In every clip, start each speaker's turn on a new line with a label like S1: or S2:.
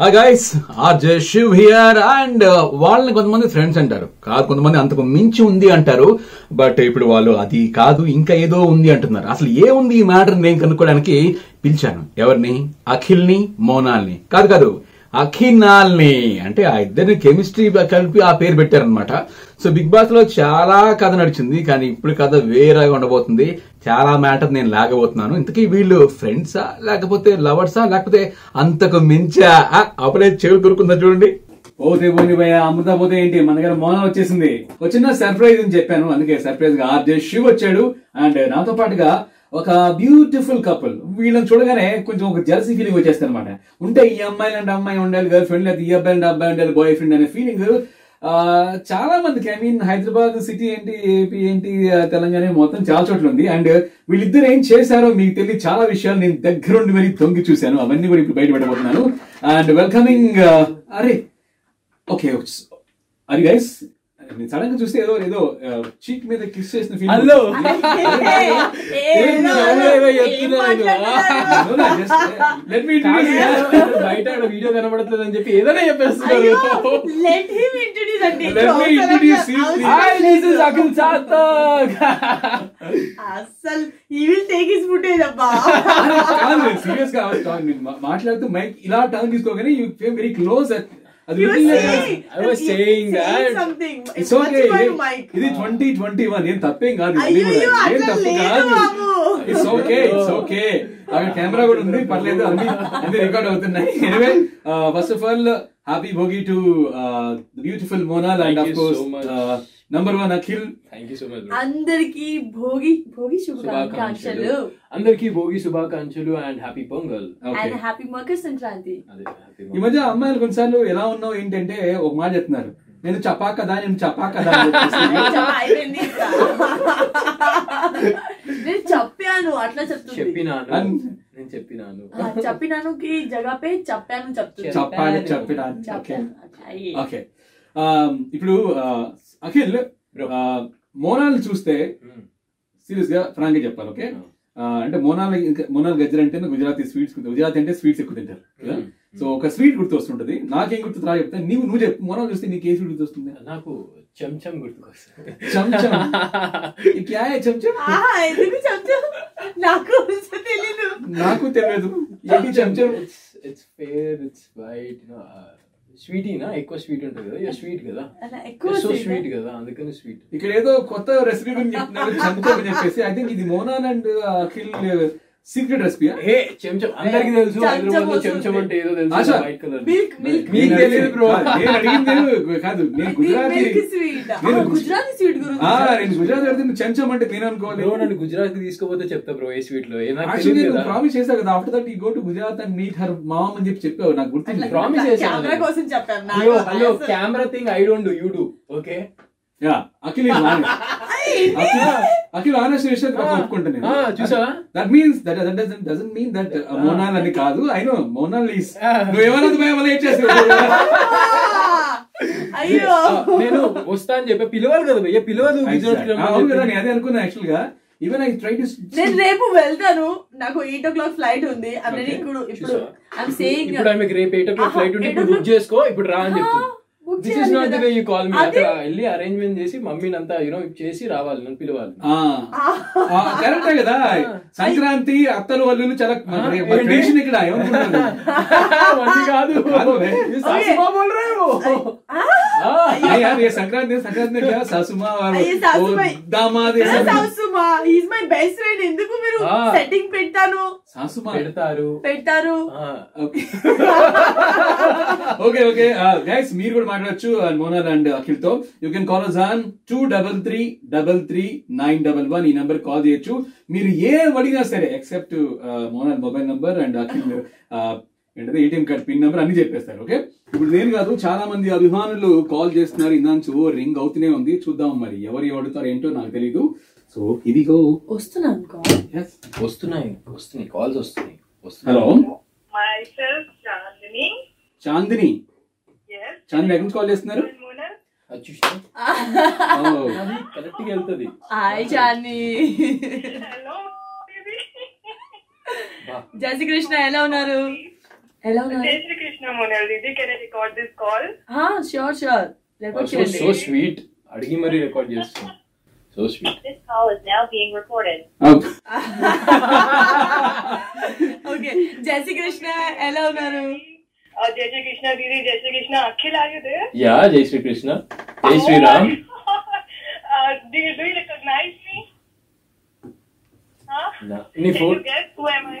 S1: Hi guys RJ Shiv here and uh, వాళ్ళని కొంతమంది friends అంటారు. కాదు కొంతమంది అంతకు మించి ఉంది అంటారు. బట్ ఇప్పుడు వాళ్ళు అది కాదు ఇంకా ఏదో ఉంది అంటున్నారు. అసలు ఏముంది ఈ మ్యాటర్ నేను కనుక్కోవడానికి పిలిచాను. ఎవరిని? అఖిల్ని మోనాల్ని. కాదు కాదు అఖినాల్ని. అంటే ఆ ఇద్దరిని కెమిస్ట్రీ కలిపి ఆ పేరు పెట్టారనమాట సో బిగ్ బాస్లో చాలా కథ నడిచింది కానీ ఇప్పుడు కథ వేరేగా ఉండబోతుంది. చాలా మ్యాటర్ నేను లాగబోతున్నాను. ఇంతకీ వీళ్ళు ఫ్రెండ్సా లేకపోతే లవర్సా లేకపోతే అంతకు మించా? అప్పుడే చెవులు కొరుకుందా చూడండి. పోతే పోని భయ అమృత పోతే ఏంటి? మన దగ్గర మోనం వచ్చేసింది. వచ్చిన సర్ప్రైజ్ అని చెప్పాను. అందుకే సర్ప్రైజ్గా ఆర్జే శివ్ వచ్చాడు. అండ్ నాతో పాటుగా ఒక బ్యూటిఫుల్ కపుల్ వీళ్ళని చూడగానే కొంచెం ఒక జెల్సీ ఫీలింగ్ వచ్చేస్తుంది అనమాట ఉంటే ఈ అమ్మాయిలు అంటే అమ్మాయి ఉండాలి గర్ల్ ఫ్రెండ్ లేదా ఈ అబ్బాయి అంటే అబ్బాయి ఉండాలి బాయ్ ఫ్రెండ్ అనే ఫీలింగ్ చాలా మందికి ఐ మీన్ హైదరాబాద్ సిటీ ఏంటి ఏపీ ఏంటి తెలంగాణ మొత్తం చాలా చోట్ల ఉంది. అండ్ వీళ్ళిద్దరు ఏం చేశారో మీకు తెలియదు చాలా విషయాలు నేను దగ్గరుండి మరి తొంగి చూశాను. అవన్నీ కూడా ఇప్పుడు బయట పెట్టబోతున్నాను అండ్ వెల్కమింగ్ అరే ఓకే అరి గైస్ నేను సడన్గా చూస్తే ఏదో ఏదో చీక్ మీద కిస్ చేసిన ఫీల్
S2: హలో.
S1: లెట్ మీ
S2: బయట వీడియో కనబడట్లేదు అని చెప్పి ఏదైనా చెప్పేస్తున్నారు.
S3: అండి.
S2: హాయ్ దిస్ ఇస్ అఖిల్
S3: అబ్బా.
S1: కాదు సీరియస్గా మాట్లాడుతూ మైక్ ఇలా టర్న్ తీసుకోగానే you fame very close
S3: You were
S1: looking at-
S3: saying-
S2: I was saying that.
S3: something.
S1: It's okay.
S3: మర్చిపోయాను mic.
S1: ఇది ట్వంటీ ట్వంటీ వన్ ఏం తప్పేం కాదు ఇది
S3: అయ్యయ్యో,
S1: కూడా. ఏం
S3: అట్లా
S1: తప్పు
S3: లేదు
S1: కాదు
S3: బాబు.
S1: ఇట్స్ ఓకే ఇట్స్ ఓకే అక్కడ కెమెరా కూడా ఉంది పర్లేదు అన్ని అన్ని రికార్డ్ అవుతున్నాయి. Anyway first of all happy Bhogi
S2: to
S1: beautiful
S2: Monal
S1: and
S2: of course.
S1: Number one Akhil
S2: thank you so much
S3: అందరికి భోగి భోగి శుభాకాంక్షలు.
S2: అందరికి భోగి శుభాకాంక్షలు and
S1: happy
S3: Pongal okay and happy
S2: Makara Sankranti
S1: ఈ మధ్య అమ్మాయిలు కొన్నిసార్లు ఎలా ఉన్నావు ఏంటంటే ఒక మాట చెప్తున్నారు. నేను చపా కదా నేను చపా కదా
S3: నేను చెప్పాను అట్లా చెప్తుంది.
S2: చెప్పినాను. నేను చెప్పినాను.
S3: ఆ, చెప్పినాను కి జగह पे చెప్పాను చెప్తుంది.
S1: చెప్పాలి చెప్పినా ఓకే.
S3: చెప్పాను అయ్యి.
S1: ఓకే. ఇప్పుడు అఖిల్ మోనాల్ చూస్తే. సీరియస్గా ఫ్రాంక్గా చెప్పాలి ఓకే? అంటే మోనాల్ మోనాల్ గజ్జర్ అంటే గుజరాతీ స్వీట్స్ గుజరాతీ అంటే స్వీట్స్ ఎక్కువ తింటారు. సో ఒక స్వీట్ గుర్తు వస్తుంటది నాకేం గుర్తు రా చెప్తా నీవు నువ్వు చెప్పు మోనాల్ చూస్తే నీకు ఏ స్వీట్ గుర్తు వస్తుంది
S2: నాకు చెంచం గుర్తుకొస్తుంది
S1: చంచం క్యా చంచం
S3: ఆ, ఎందుకు చెప్తా నాకు తెలీదు
S1: నాకు తెలియదు ఏంటి చంచం
S2: ఇట్స్ ఫేర్ ఇట్స్ వైట్ స్వీటీనా ఎక్కువ స్వీట్ ఉంటుంది కదా స్వీట్ కదా సో. స్వీట్ కదా అందుకని స్వీట్
S1: ఇక్కడ ఏదో కొత్త రెసిపీ గురించి చెప్తున్నారు చంచం అని చెప్పేసి ఐ థింక్ ఇది Monal and Akhil secret recipe
S2: ఏ చెంచం. అందరికి తెలుసు
S3: చెంచం
S2: హైదరాబాద్లో
S3: వస్తుంది.
S2: చెంచం అంటే ఏదో తెలుసు. వైట్ కలర్
S3: మిల్క్ మిల్క్
S2: మీకు తెలియదు బ్రో
S1: నేను అడిగింది కాదు. నేను గుజరాతీ నేను
S3: గుజరాతీ స్వీట్
S1: ఆ,
S3: గురించి
S1: నేను గుజరాత్ నువ్వు చెంచం అంటే నేను అనుకోవాలి
S2: బ్రో నన్ను గుజరాత్కి తీసుకోపోతే చెప్తా బ్రో ఏ స్వీట్లో?
S1: యాక్చువల్లీ
S2: కదా?
S1: ప్రామిస్ కదా ఆఫ్టర్ దట్ ఈ go to Gujarat and meet her mom అని చెప్పి చెప్పావు నాకు గుర్తుంది
S2: చేశాను
S3: కెమెరా
S2: నేను.
S3: కోసం చెప్పాను hello
S2: camera thing I don't do you do okay
S1: yeah Akhil is honest Akhil honest విషయం ఒప్పుకుంటాను నేను.
S2: చూసావా?
S1: That means that that doesn't doesn't mean that Monal అని కాదు. ఐ నో మోనాల్ ఈస్ నువ్వు ఏమన్నది భయం వల్ల ఏం చేస్తావు
S3: అయ్యో.
S2: నేను వస్తా అని చెప్పి. పిలవాలి కదా భయ్య పిలవదు
S1: నేను అదే అనుకున్నా యాక్చువల్గా. ఈవెన్ ఐ ట్రై టు
S3: నేను రేపు వెళ్తాను. నాకు ఎయిట్ ఓ క్లాక్ ఫ్లైట్ ఉంది. ఇప్పుడు ఇప్పుడు? ఐఎమ్ సేయింగ్
S2: ఇప్పుడు ఆమెకి రేపు ఎయిట్ ఓ క్లాక్ ఫ్లైట్ ఉంటే
S3: eight
S2: ఇప్పుడు బుక్ చేసుకో ఇప్పుడు రా అని
S3: book
S2: this is
S3: not
S2: the. Way you call
S3: me.
S2: అక్కడ వెళ్ళి అరేంజ్మెంట్ చేసి మమ్మీని అంతా యూనో చేసి రావాలి నన్ను పిలవాలి.
S1: కరెక్టే కదా. సంక్రాంతి అత్తలు వాళ్ళు చాలా? ట్రెడిషన్ ఇక్కడ
S2: కాదు.
S1: కాదు బే.
S2: ये सासू माँ बोल रहे हो हाँ।
S1: नहीं यार ये संक्रांति संक्रांति में क्या सासू माँ और
S3: अरे सासू
S1: वो
S3: माँ-
S1: दामाद ये सब
S3: సాసుమా ఈజ్ మై బెస్ట్ ఫ్రెండ్ ఎందుకు మీరు
S2: ఆ.
S3: సెట్టింగ్ పెడతాను
S1: सासू माँ
S2: పెడతారు
S3: పెడతారు
S2: ఆ,
S1: ఓకే ఓకే గైస్ మీరు కూడా మాట్లాడచ్చు మోనాల్ అండ్ అఖిల్ తో you can call us on two double three double three nine double one ఈ నంబర్ కాల్ చేయొచ్చు మీరు ఏ అడిగినా సరే except Monal mobile number and Akhil uh, ఏంటంటే ఏటీఎం కార్డ్ పిన్ నెంబర్ అన్ని చెప్పేస్తారు ఓకే ఇప్పుడు నేను కాదు చాలా మంది అభిమానులు కాల్ చేస్తున్నారు ఇందాంచు ఓ రింగ్ అవుతూనే ఉంది చూద్దాం మరి ఎవరు అడుగుతారు ఏంటో నాకు తెలీదు. సో ఇది గో
S3: వస్తున్నాను కాల్
S2: వస్తున్నాయి వస్తున్నాయి కాల్స్ వస్తున్నాయి
S1: హలో. చాందిని
S4: Yes.
S1: చాందిని ఎక్కడి నుంచి కాల్ చేస్తున్నారు?
S2: చూసినా?
S1: Oh.
S2: కరెక్ట్గా వెళ్తుంది.
S3: జయ శ్రీ కృష్ణ ఎలా ఉన్నారు? ఎలా ఉన్నారు
S4: జై Shri Krishna Monal Didi. Can I record this call?
S3: Sure sure record
S2: so
S3: చేయండి
S2: సో స్వీట్ అడిగి మరీ రికార్డ్ చేస్తాం so sweet
S5: This call is now being recorded.
S3: Okay జై శ్రీ కృష్ణ ఎలా ఉన్నారు
S4: Uh, Jai Shri Krishna Didi, Jai Shri Krishna. Akhil, are you there?
S2: Yeah జై శ్రీకృష్ణ జై Sriram
S4: Oh my uh, do, you, do you recognize me? Huh?
S2: నా- నీ
S4: Can
S2: phone
S4: you guess who am I?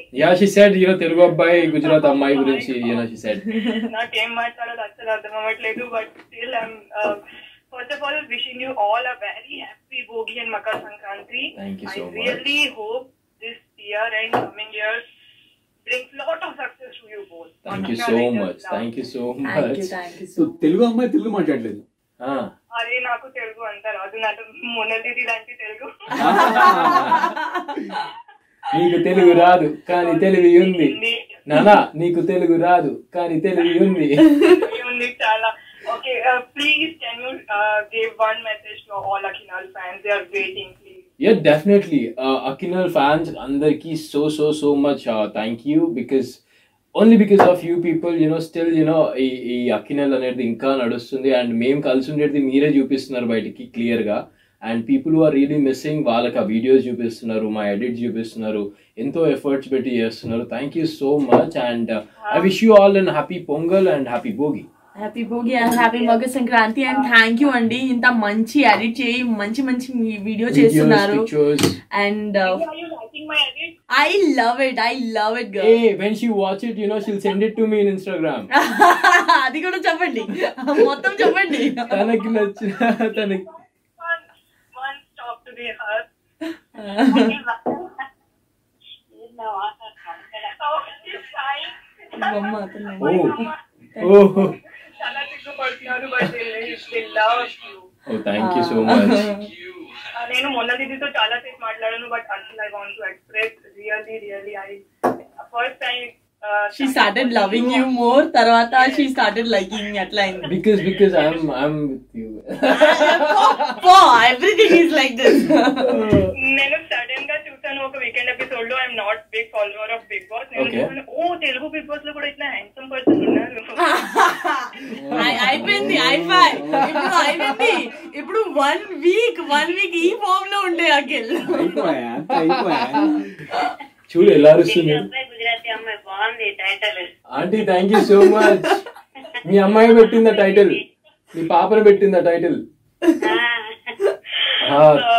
S4: Really?
S2: Yeah she said you know Telugu అబ్బాయి గుజరాత్ అమ్మాయి గురించి you know she said
S4: నాకేం మాట్లాడాలో అసలు అర్థం అవ్వట్లేదు but still I'm first of all wishing you all a very happy Bhogi and Makara Sankranti
S2: Thank you so
S4: I
S2: much.
S4: really hope this year and coming years brings lot of success to you both.
S2: Thank you
S4: Monica,
S2: so
S4: I just
S2: much
S4: love
S2: thank you so
S3: thank you
S2: much
S3: thank you
S1: so Telugu అమ్మాయి తెలుగు మాట్లాడలేదు?
S4: అరే నాకు తెలుగు అంత రాదు నాకు మొన్నది లాంటి తెలుగు
S2: నీకు తెలుగు రాదు కానీ తెలివి ఉంది. నానా నీకు తెలుగు రాదు కానీ తెలివి ఉంది.
S4: యూ ఆల్ అఖినాల్ ఫ్యాన్స్
S2: అందరికి much uh, thank you because only because of you people, you know, still you know ఈ ఈ అకినల్ అనేది ఇంకా నడుస్తుంది అండ్ మేము కలిసి ఉండేది మీరే చూపిస్తున్నారు బయటికి క్లియర్గా. And people are really missing వాళ్ళకి ఆ వీడియోస్ చూపిస్తున్నారు మా ఎడిట్ చూపిస్తున్నారు ఎంతో ఎఫర్ట్స్ పెట్టి చేస్తున్నారు. Thank you so much and I wish you all and happy Pongal and happy Bhogi
S3: happy Bhogi and happy Makara Sankranti and thank you అండి ఇంత మంచి ఎడిట్ చేయి మంచి మంచి వీడియో చేస్తున్నారు. And
S4: are you liking my edit?
S3: I love it I love it girl
S2: Hey, when she watch it, you know, she'll send it to me in Instagram.
S3: అది కూడా చెప్పండి. మొత్తం చెప్పండి.
S2: తనకి నచ్చిన తనకి
S3: బొమ్మ అతను.
S2: ఓ ఓ
S4: చాలా సిగ్గుపడుతున్నారు బట్ దే లవ్ యూ
S2: ఓ థ్యాంక్ యూ సో మచ్
S4: నేను మొన్న దీదితో చాలా సేపు మాట్లాడాను బట్ అసలు I want to express really really I first time
S3: she started loving you more తర్వాత షీ స్టార్టెడ్ లైకింగ్ అట్లా అయింది
S2: because because I'm I'm with you
S3: everything is like this
S4: నేను సడన్గా చూసాను ఒక వీకెండ్ ఎపిసోడ్లో I'm not big follower of Bigg Boss నేను
S2: Okay.
S4: చూసాను ఓ తెలుగు బిగ్ బాస్లో కూడా ఇట్లా హ్యాండ్సమ్ పర్సన్ ఉన్నారు
S3: అయిపోయింది అయిపోయి ఇప్పుడు అయిపోయింది ఇప్పుడు వన్ వీక్ వన్ వీక్ ఈ ఫామ్లో ఉండే అఖిల్
S1: అయిపోయా అంత అయిపోయా?
S2: చూడు ఎలా అరుస్తుంది
S5: అమ్మాయి గుజరాతీ అమ్మాయి. బాగుంది title
S2: aunty thank you so much మీ అమ్మాయి పెట్టిందా టైటిల్ మీ పాపను పెట్టిందా title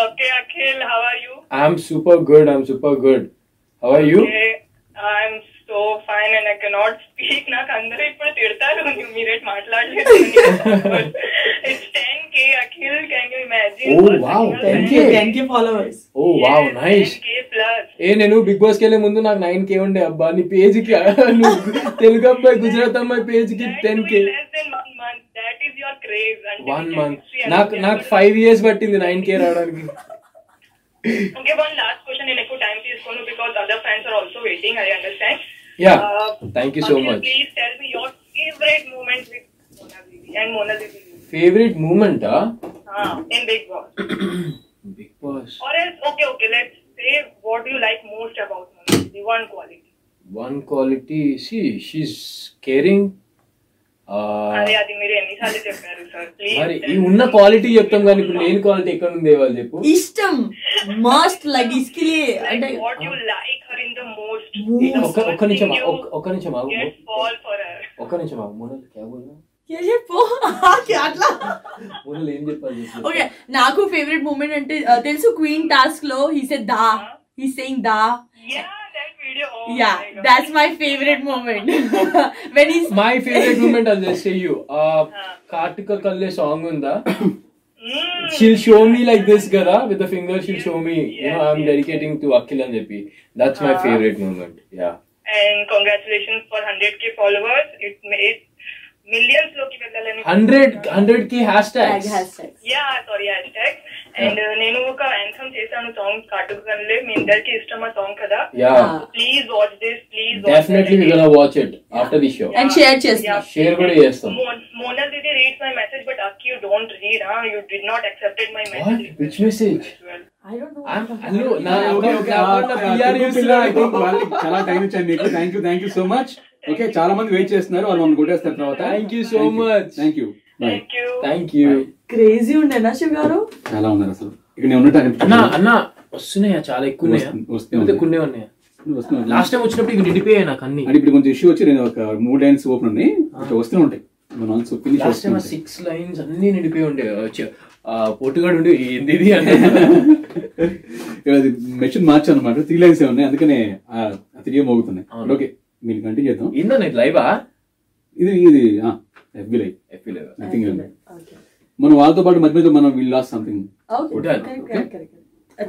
S4: okay Akhil how are you
S2: I'm super good I'm super good how are you
S4: I'm so fine and I cannot speak నాకు అందరూ ఇప్పుడు తిడతారు. నువ్వు మీరేట్ మాట్లాడలేదు. It's ten K Akhil can you imagine
S2: Oh, wow, 10K.
S3: Ten K followers
S2: oh wow nice
S4: K plus
S2: ఏ నేను Bigg బాస్కి వెళ్ళే ముందు నాకు నైన్ కే ఉండే అబ్బా నీ పేజ్కి నువ్వు తెలుగు అబ్బాయి గుజరాత్ అమ్మాయి పేజ్కి ten K
S4: less than one month. That is your craze. and
S2: one month నాకు నాకు ఫైవ్ ఇయర్స్ పట్టింది నైన్ కే రావడానికి.
S4: Okay, one last question in echo time, please, because other fans are also waiting, I understand.
S2: Yeah,
S4: uh,
S2: thank you so
S4: Akhil,
S2: much.
S4: Please tell me your favorite moment with Mona Bibi and Mona Bibi.
S2: Favorite moment, huh?
S4: Uh, in Big Boss.
S2: Big Boss.
S4: Or else, okay, okay, let's say what do you like most about Mona The One quality.
S2: One quality, see,
S4: she's caring, మీరు
S2: ఈ ఉన్న quality చెప్తాం కానీ ఇప్పుడు లేని quality ఎక్కడ ఉంది వాళ్ళు చెప్పు.
S3: ఇష్టం. మస్ట్ లైక్ ఇస్కిలే. అంటే
S4: what you like her in the most.
S3: Most.
S4: the
S2: ఒక్క నిమిషం ఒక్క- నిమిషం ఆగు.
S4: get fall for her?
S2: ఒక్క నిమిషం ఆగు. మోనల్ క్యా బోల్నా
S3: ఏ చెప్పు అట్లా.
S2: మోనల్ ఏం చెప్పాలి చెప్పు.
S3: ఓకే నాకు ఫేవరెట్ మూమెంట్ అంటే తెలుసు క్వీన్ టాస్క్లో he said the he saying దా.
S4: video. Oh
S3: yeah,
S4: my that's
S3: my favorite moment. when he's my
S2: favorite moment as say you. Uh, Kartika Kalle song unda.
S4: Mm.
S2: she'll show me like this gara with the finger. She'll show me. you know, I'm dedicating to Akhil and Jepi. That's my uh-huh. favorite moment. Yeah.
S4: And congratulations for 100k followers. It made
S2: millions लोग की 100 100k
S3: hashtags.
S4: Hashtags. Yeah, sorry hashtags. And నేను ఒక ఆన్సమ్ చేశాను song కాటుకు కనలే మీ అందరికి ఇష్టం ఆ song కదా
S2: yeah
S4: please watch this please
S2: definitely we gonna watch it after the show
S3: and share చేస్తున్నా
S2: షేర్ కూడా చేస్తాం.
S4: Mona Didi reads my message, but Aki, you don't read, huh? You did not accepted my
S2: What?
S4: message.
S2: Which message?
S3: I don't know.
S2: I'm- hello, నా
S1: okay
S2: account-
S1: okay
S2: నా account లో PR చేస్తున్నాడు.
S1: చాలా time ఇచ్చాను మీకు thank you thank you so much okay చాలా మంది wait చేస్తున్నారు వాళ్ళు మనం కొట్టేస్తారు తర్వాత.
S2: So much.
S4: Thank you
S3: crazy ఉండేనా శివ్ గారు?
S1: చాలా ఉన్నారు అసలు. ఇక్కడ నేను ఉన్నట్టు
S2: అన్న. అన్న వస్తున్నాయా? చాలా ఎక్కువ. లేకపోతే కొన్ని ఉన్నాయా. లాస్ట్ టైం వచ్చినప్పుడు ఇక నిండిపోయాయి నాకు అన్ని.
S1: అంటే ఇప్పుడు కొంచెం ఇష్యూ వచ్చి నేను ఒక మూడు లైన్స్ ఓపెన్ ఉన్నాయి. ఇట్లా వస్తూనే ఉంటాయి.
S2: లాస్ట్ టైం సిక్స్ లైన్స్ అన్ని నిండిపోయి ఉండే. పోటుగాడు ఉండి ఏంది ఇది? అంటే
S1: అది మెషిన్ మార్చాను అనమాట త్రీ లైన్స్ ఉన్నాయి. అందుకనే త్రీ మోగుతున్నాయి. ఓకే మీరు కంటిన్యూ చేద్దాం.
S2: ఏందో నేను లైవా
S1: ఇది ఇది నథింగ్. మనం వాళ్ళతో పాటు మధ్య మధ్య మనం విల్ లాస్ సంథింగ్.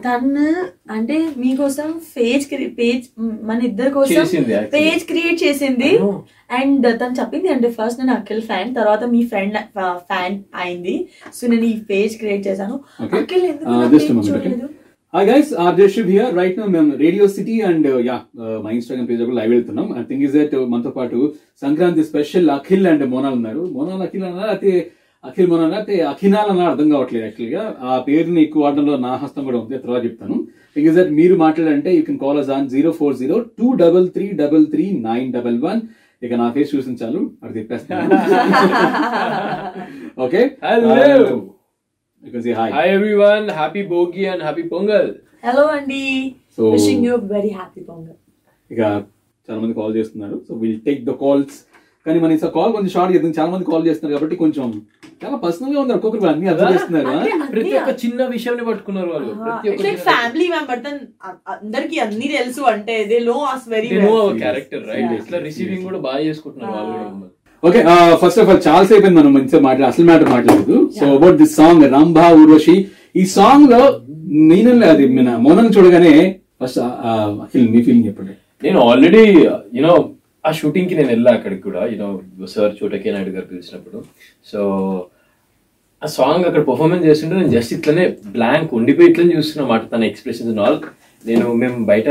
S3: తను అంటే మీకోసం పేజ్ పేజ్ మన ఇద్దరి కోసం. పేజ్ క్రియేట్ చేసింది. అండ్ తను చెప్పింది అంటే ఫస్ట్ నేను అఖిల్ ఫ్యాన్ తర్వాత మీ ఫ్రెండ్ ఫ్యాన్ అయింది. సో నేను ఈ పేజ్ క్రియేట్ చేశాను. అఖిల్ ఎందుకు
S1: hi guys RJ Shiv here right now మేము రేడియో సిటీ అండ్ యా మా ఇన్స్టాగ్రామ్ పేజ్ కూడా లైవ్ వెళ్తున్నాం. ఐ థింక్ ఇస్ దట్ మనతో పాటు సంక్రాంతి స్పెషల్ అఖిల్ అండ్ మోనాల్ ఉన్నారు. మోనాల్ అఖిల్ అన్నారు? అయితే అఖిల్ మోనాల్ అయితే అఖినాల్ అన్న అర్థం కావట్లేదు యాక్చువల్గా. ఆ పేరుని ఎక్కువ వాడడంలో నా హస్తం కూడా ఉంది. తర్వాత చెప్తాను. థింక్ ఇస్ దట్ మీరు మాట్లాడంటే you can call us on zero four zero two double three double three nine double one ఇక నా ఫేస్ చూసిన చాలు. అది తిప్పేస్తాను. Okay
S2: Hello.
S1: Say
S2: hi everyone happy Bhogi and happy Pongal
S3: hello అండి
S1: So-
S3: wishing you very happy Pongal
S1: ఇక చాలా మంది call చేస్తున్నారు. So will take the calls కానీ మన ఈసారి కాల్ కొంచెం షార్ట్ చేద్దాం. చాలా మంది కాల్ చేస్తున్నారు కాబట్టి కొంచెం చాలా పర్సనల్గా ఉంది ఒక్కొక్కరు అన్ని అర్థం చేస్తున్నారు
S2: ప్రతి ఒక్క చిన్న విషయాన్ని పట్టుకున్నారు వాళ్ళు. ప్రతి ఒక్క
S3: లైక్ ఫ్యామిలీ మెంబర్ అందరికి అన్ని తెలుసు అంటే they know us
S2: very character
S3: right.
S2: ఇట్లా రిసీవింగ్ కూడా బాగా చేసుకుంటున్నారు వాళ్ళు కూడా మమ్మల్ని.
S1: ఓకే ఫస్ట్ ఆఫ్ ఆల్ చాలా సేపు మనం మంచిగా మాట్లాడు అసలు మ్యాటర్ మాట్లాడదు so about this song Rambha Urvashi ఈ సాంగ్లో నేను అది మన మౌనం చూడగానే ఫస్ట్ అఖిల్ మీ ఫీలింగ్ చెప్పండి.
S2: నేను ఆల్రెడీ యూనో ఆ షూటింగ్కి నేను వెళ్ళా అక్కడికి కూడా యూనో సార్ చోటకే నాయుడు గారు పిలిచినప్పుడు. సో ఆ సాంగ్ అక్కడ పర్ఫార్మెన్స్ చేస్తుంటే నేను జస్ట్ ఇట్లనే బ్లాంక్ ఉండిపోయి ఇట్లనే చూస్తున్నా మాట తన ఎక్స్ప్రెషన్స్ ఆల్ నేను మేము బయట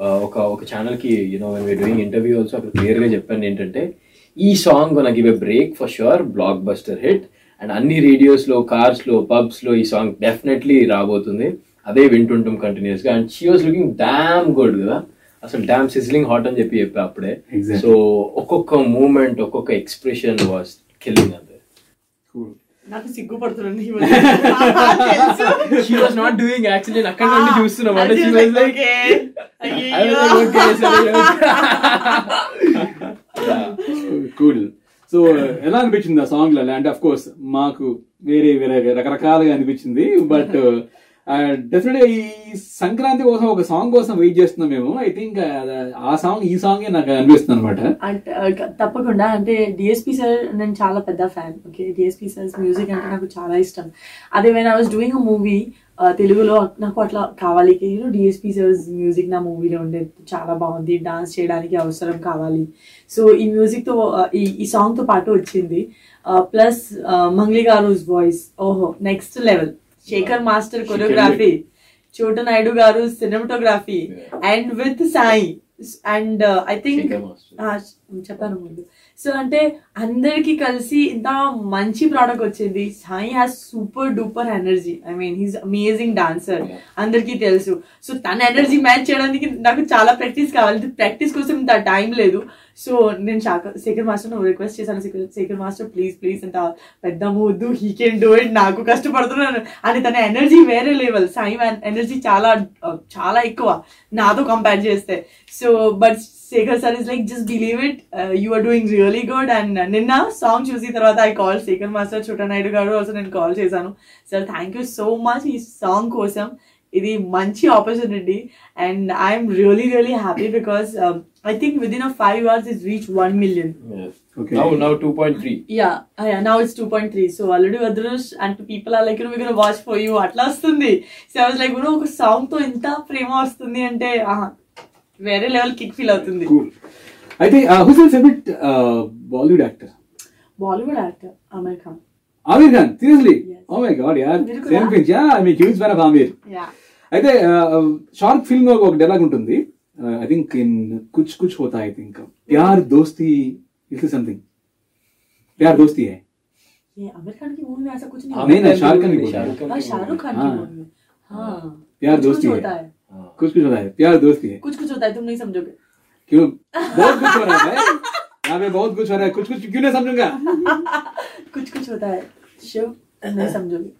S2: ఆ, ఒక ఒక ఛానల్కి యూనో డూయింగ్ ఇంటర్వ్యూ ఆల్సో అక్కడ క్లియర్గా చెప్పాను ఏంటంటే ఈ సాంగ్ నాకు give a break for sure blockbuster hit and అన్ని రేడియోస్లో కార్స్లో పబ్స్లో ఈ సాంగ్ డెఫినెట్లీ రాబోతుంది. అదే వింటుంటాం కంటిన్యూస్గా and she was looking damn good కదా. అసలు డామ్ సిజ్లింగ్ హాట్ అని చెప్పి చెప్పా అప్పుడే. సో ఒక్కొక్క మూమెంట్ ఒక్కొక్క ఎక్స్ప్రెషన్ వాస్ కిల్లింగ్ అంతే.
S3: నాకు సిగ్గుపడుతున్నాను
S2: she was not doing actually నేను అక్కడ నుండి చూస్తున్నాం. అంటే she was like
S1: cool so ఎలా అనిపించింది ఆ సాంగ్లో? అంటే అఫ్ కోర్స్ మాకు వేరే వేరే రకరకాలుగా అనిపించింది బట్ డెఫినెట్గా ఈ సంక్రాంతి కోసం ఒక సాంగ్ కోసం వెయిట్ చేస్తున్నాం మేము. ఐ థింక్ uh, ఆ సాంగ్ ఈ సాంగ్ నాకు అనిపిస్తుంది అనమాట
S3: తప్పకుండా. అంటే డిఎస్పి సార్ నేను చాలా పెద్ద fan okay DSP sir music అంటే నాకు చాలా ఇష్టం. అదే when I was doing a movie తెలుగులో నాకు అట్లా కావాలి. డిఎస్పి సార్స్ మ్యూజిక్ నా మూవీలో ఉండే చాలా బాగుంది. డాన్స్ చేయడానికి అవసరం కావాలి. సో ఈ మ్యూజిక్తో ఈ ఈ సాంగ్తో పాటు వచ్చింది. ప్లస్ మంగ్లీ గారు వాయిస్ ఓహో next
S1: level
S3: Shekhar master choreography Chota Naidu garu cinematography and with Sai and
S2: I think.
S3: చెప్పాను ముందు. సో అంటే అందరికీ కలిసి ఇంత మంచి ప్రోడక్ట్ వచ్చింది. Sai has super duper energy I mean he's amazing
S2: dancer
S3: అందరికీ తెలుసు. సో తన ఎనర్జీ మ్యాచ్ చేయడానికి నాకు చాలా ప్రాక్టీస్ కావాలి. ప్రాక్టీస్ కోసం ఇంత టైం లేదు. సో నేను శాఖ శేఖర్ మాస్టర్ రిక్వెస్ట్ చేశాను. Shekhar Shekhar master please please ఇంత పెద్ద వద్దు హీ కెన్ డూ ఇట్ నాకు కష్టపడుతున్నాను. అని తన ఎనర్జీ వేరే లెవెల్ సాయి ఎనర్జీ చాలా uh, చాలా ఎక్కువ. నాతో కంపేర్ చేస్తే. So but Shekhar sir is like just believe it you are doing really good and నిన్న సాంగ్ చూసిన తర్వాత I call Shekhar master Chota Naidu garu also నేను కాల్ చేశాను. Sir thank you so much ఈ song కోసం ఇది మంచి opportunity and I'm really really happy because I think with in a five hours is reach one million
S2: Yes.
S1: Okay.
S2: Now, now 2.3.
S3: yeah uh, yeah now it's 2.3 so already Adrush and people are like you know we're gonna watch for you. అట్లా వస్తుంది. So I was like you know ఒక సాంగ్తో ఇంత ప్రేమ వస్తుంది అంటే వేరే level kick feel అవుతుంది
S1: cool అయితే who's your favourite Bollywood actor
S3: Bollywood actor Aamir Khan
S1: Aamir Khan seriously
S3: Yes.
S1: Oh my god యార్
S3: మీరు కూడా?
S1: Same pinch ya I huge fan of Aamir
S3: ya
S1: అయితే షార్క్ ఫిల్మ్ లో ఒక dialogue ఉంటుంది I think in Kuch Kuch Hota I think ప్యార్ దోస్తి is something प्यार दोस्ती है
S3: ये आमिर खान की मूवी में ऐसा कुछ नहीं
S1: नहीं, नहीं, शाहरुख खान की बोल रहे हैं।
S2: शाहरुख खान
S3: हाँ,
S2: की
S3: शाहरुख खान
S1: हाँ।
S3: की मूवी में हाँ
S1: प्यार
S3: कुछ
S1: दोस्ती
S3: कुछ
S1: है।
S3: होता है
S2: हाँ।
S1: कुछ कुछ होता है प्यार दोस्ती है।
S3: कुछ कुछ होता है तुम नहीं समझोगे।
S1: क्यों? बहुत कुछ हो रहा है यहाँ पे बहुत कुछ हो रहा है। कुछ कुछ क्यों नहीं समझूँगा?
S3: कुछ कुछ होता है शिव नहीं समझोगे।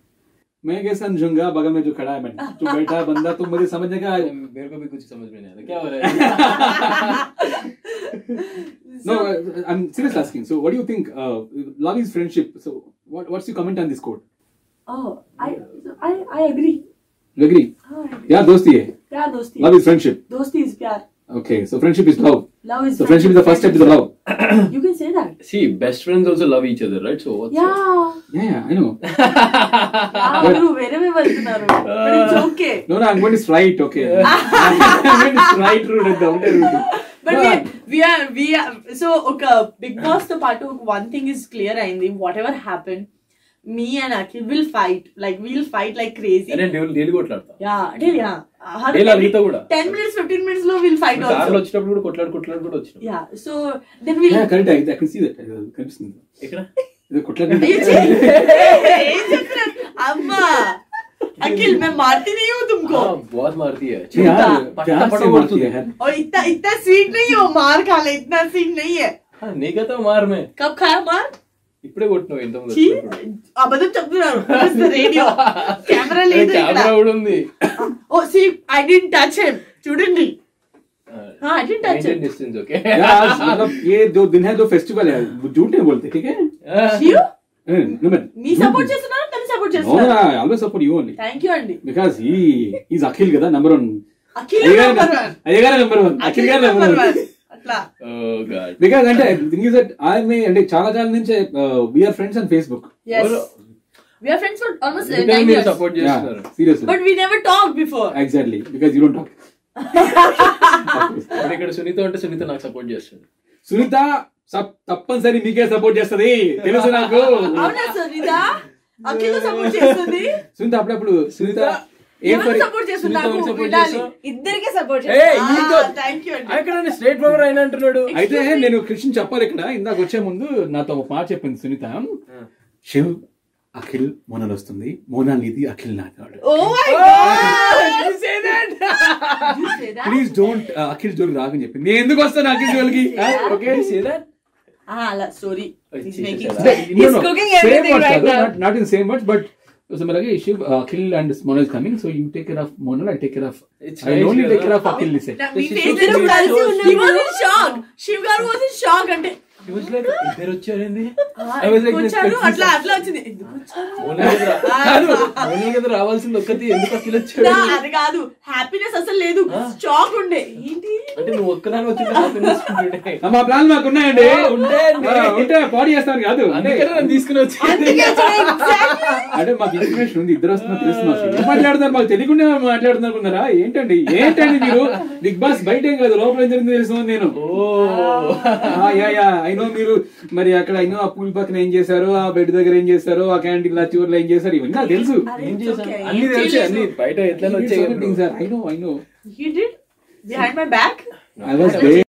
S1: मैं क्या समझूँगा? बगल में जो खड़ा है मैं जो बैठा है बंदा तो मुझे समझने का
S2: मेरे को भी कुछ समझ में नहीं आता क्या हो रहा है?
S1: No uh, I'm seriously asking. So what do you think uh, love is friendship? So what what's your comment on this quote?
S3: Oh I I I agree.
S1: You agree?
S3: हाँ I agree.
S1: प्यार दोस्ती है।
S3: प्यार दोस्ती
S1: love is friendship
S3: दोस्ती is प्यार
S1: Okay, so friendship is love.
S3: Love is
S1: so friendship is the first step is the love.
S3: you can say that.
S2: See, best friends also love each other, right? So what's
S3: yeah, that?
S1: yeah, yeah, I know.
S3: Ah, but, uh, but it's okay.
S1: No, no, I'm going to straight. Okay, I'm going to straight route and down the route.
S3: But yeah. we, we are we are so okay. Big Boss the part of one thing is clear. I think whatever happened. Me and Akhil will fight like will fight like crazy
S2: నేను daily daily కొట్లాడతా
S3: yeah అంటే yeah
S2: Daily అలీతో కూడా.
S3: Ten minutes fifteen minutes లో will fight
S2: కార్లో
S3: also
S2: వచ్చినప్పుడు కూడా కొట్లాడు కొట్లాడు కూడా వచ్చిన
S3: ya so then will
S1: yeah correct I, I can see that uh, కనిపిస్తుంది
S2: ఇక్కడ
S1: ఇది కొట్లాడి
S3: ఏం చెప్తున్నారు అమ్మా अखिल मैं मारती नहीं हूँ तुमको
S2: हाँ, बहुत मारती है
S1: यार
S2: पट्टा
S1: प्यार
S2: पट्टा
S1: से
S2: बोलती
S1: मारती
S2: है।
S1: है
S3: और इतना इतना स्वीट नहीं हो मार खा ले इतना सीन नहीं है
S2: हाँ, नहीं कहता मार में
S3: कब खाया मार
S2: ఇప్పుడే కొట్టినావు ఇంత ముందు
S3: అబద్ధం చెప్తున్నాను రేడియో కెమెరా లేదు
S2: కెమెరా కూడా ఉంది
S3: ఓ see I did touch
S1: him చూడండి ये दो दिन है दो फेस्टिवल है झूठ नहीं बोलते ठीक है
S3: మీ సపోర్ట్ చేస్తున్నారు నన్ను సపోర్ట్ చేస్తున్నారు
S1: always support you only
S3: thank you అండి
S1: బికాజ్ హి ఈజ్ అఖిల్ కదా నంబర్ 1
S3: అఖిల్ నంబర్ 1
S1: అయ్యగారు నంబర్ 1 అఖిల్ గారు
S3: నంబర్
S2: 1
S1: బికాజ్ అంటే thing is that I may అంటే చాలా కాలం నుంచి we are friends on
S3: Facebook We are friends for almost uh, nine years.
S2: Support yeah,
S1: seriously.
S3: But we never talked before.
S1: Exactly. Because you don't
S2: talk. ఇక్కడ సునీత అంటే సునీత నాకు support చేస్తుంది
S1: సునీత తప్పనిసరి మీకే సపోర్ట్ చేస్తుంది తెలుసు నాకు
S3: అవునా సునీత అఖిల్ సపోర్ట్ చేస్తుంది
S1: సునీత అప్పుడప్పుడు సునీత
S2: అయిన అంటున్నాడు.
S1: అయితే నేను కృష్ణ చెప్పాలి ఇక్కడ. ఇందాక వచ్చే ముందు నాతో ఒక మాట చెప్పింది సునీత. శివ్ అఖిల్ మోనాల్ వస్తుంది. మోనాల్ నీది అఖిల్ నాది
S3: ఓ my god
S1: please don't Akhil జోలికి రాకని చెప్పి. నేను ఎందుకు వస్తాను అఖిల్ జోలికి? ఓకే
S3: అలా sorry
S2: He's
S3: making
S1: He's
S3: cooking everything right now.
S1: Not in same words, but so Malagi, Shiv, uh, Akhil and Monal is coming, so you take care of Monal, I take care of.
S2: It's
S1: I will
S2: nice,
S1: only take
S2: కదా?
S1: care of Akhil. He said.
S3: మీ
S2: She
S3: face
S2: should
S3: లో
S2: be
S3: కలిసి
S2: so
S3: ఉన్నాం. He was in shock. Shiv గారు in shock అంటే వచ్చింది.
S2: రావాల్సింది ఒక్కటి ఎందుకు అఖిల్ వచ్చాడు?
S3: అది కాదు. హ్యాపీనెస్ అసలు లేదు. షాక్ ఉండే. ఏంటి?
S2: అంటే నువ్వు ఒక్కదాని ఉంటుండే.
S1: మా ప్లాన్ మాకు ఉన్నాయండి. ఉంటే పాడి చేస్తాను కాదు.
S2: తీసుకుని వచ్చి.
S1: అంటే మాకు ఇన్ఫర్మేషన్ ఉంది. ఇద్దరు వస్తున్నారు. ఏం మాట్లాడుతున్నారు? మాకు తెలియకుండా మాట్లాడుతున్నారు అనుకున్నారా ఏంటండి? ఏంటండి మీరు? బిగ్ బాస్ బయట ఏం కాదు లోపల ఏం జరిగిందో తెలుస్తుంది నేను.
S2: ఓ.
S1: ఆ, యా యా అయినో మీరు మరి అక్కడ అయినో ఆ పూల్ పక్కన ఏం చేశారు ఆ బెడ్ దగ్గర ఏం చేశారు ఆ క్యాంటీన్ లా చివరిలో ఏం చేశారు ఇవన్నీ నాకు తెలుసు.
S2: అన్ని తెలిసి. అన్ని బయట ఎట్లా వచ్చాయి.
S1: Sir I know I know
S3: He did? Behind my back.
S1: I was